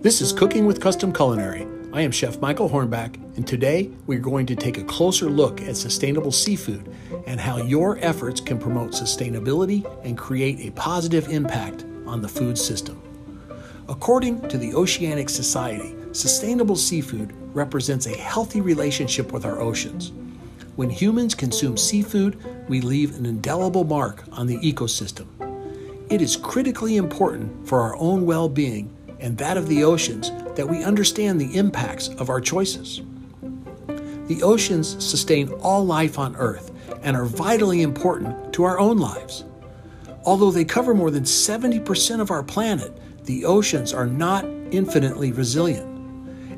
This is Cooking with Custom Culinary. I am Chef Michael Hornback, and today we're going to take a closer look at sustainable seafood and how your efforts can promote sustainability and create a positive impact on the food system. According to the Oceanic Society, sustainable seafood represents a healthy relationship with our oceans. When humans consume seafood, we leave an indelible mark on the ecosystem. It is critically important for our own well being and that of the oceans that we understand the impacts of our choices. The oceans sustain all life on Earth and are vitally important to our own lives. Although they cover more than 70% of our planet, the oceans are not infinitely resilient.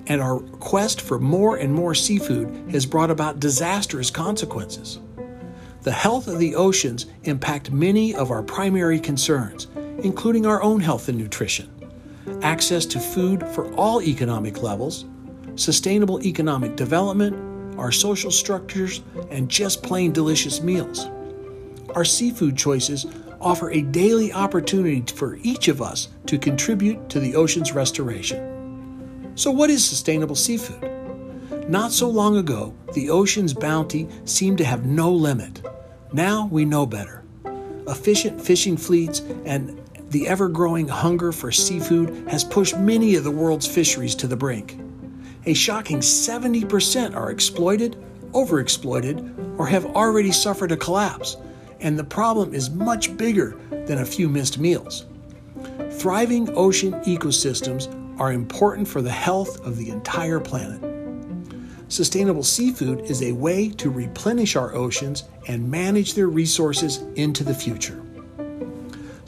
And our quest for more and more seafood has brought about disastrous consequences. The health of the oceans impact many of our primary concerns, including our own health and nutrition access to food for all economic levels, sustainable economic development, our social structures, and just plain delicious meals. Our seafood choices offer a daily opportunity for each of us to contribute to the ocean's restoration. So, what is sustainable seafood? Not so long ago, the ocean's bounty seemed to have no limit. Now we know better. Efficient fishing fleets and the ever growing hunger for seafood has pushed many of the world's fisheries to the brink. A shocking 70% are exploited, overexploited, or have already suffered a collapse, and the problem is much bigger than a few missed meals. Thriving ocean ecosystems are important for the health of the entire planet. Sustainable seafood is a way to replenish our oceans and manage their resources into the future.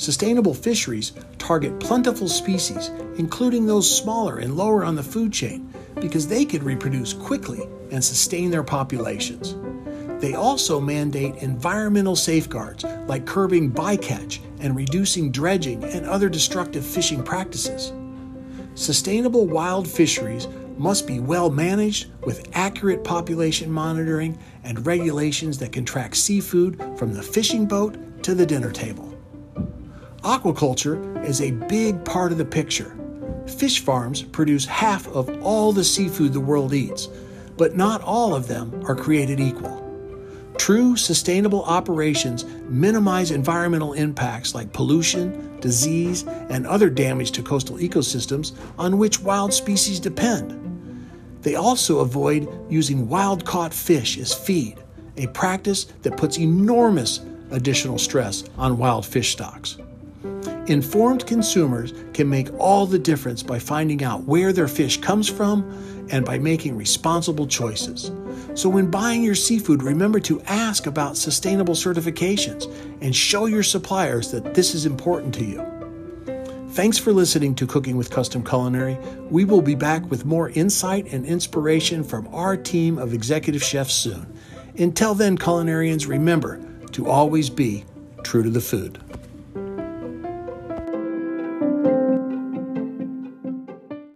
Sustainable fisheries target plentiful species, including those smaller and lower on the food chain, because they can reproduce quickly and sustain their populations. They also mandate environmental safeguards like curbing bycatch and reducing dredging and other destructive fishing practices. Sustainable wild fisheries must be well managed with accurate population monitoring and regulations that can track seafood from the fishing boat to the dinner table. Aquaculture is a big part of the picture. Fish farms produce half of all the seafood the world eats, but not all of them are created equal. True sustainable operations minimize environmental impacts like pollution, disease, and other damage to coastal ecosystems on which wild species depend. They also avoid using wild caught fish as feed, a practice that puts enormous additional stress on wild fish stocks. Informed consumers can make all the difference by finding out where their fish comes from and by making responsible choices. So, when buying your seafood, remember to ask about sustainable certifications and show your suppliers that this is important to you. Thanks for listening to Cooking with Custom Culinary. We will be back with more insight and inspiration from our team of executive chefs soon. Until then, culinarians, remember to always be true to the food.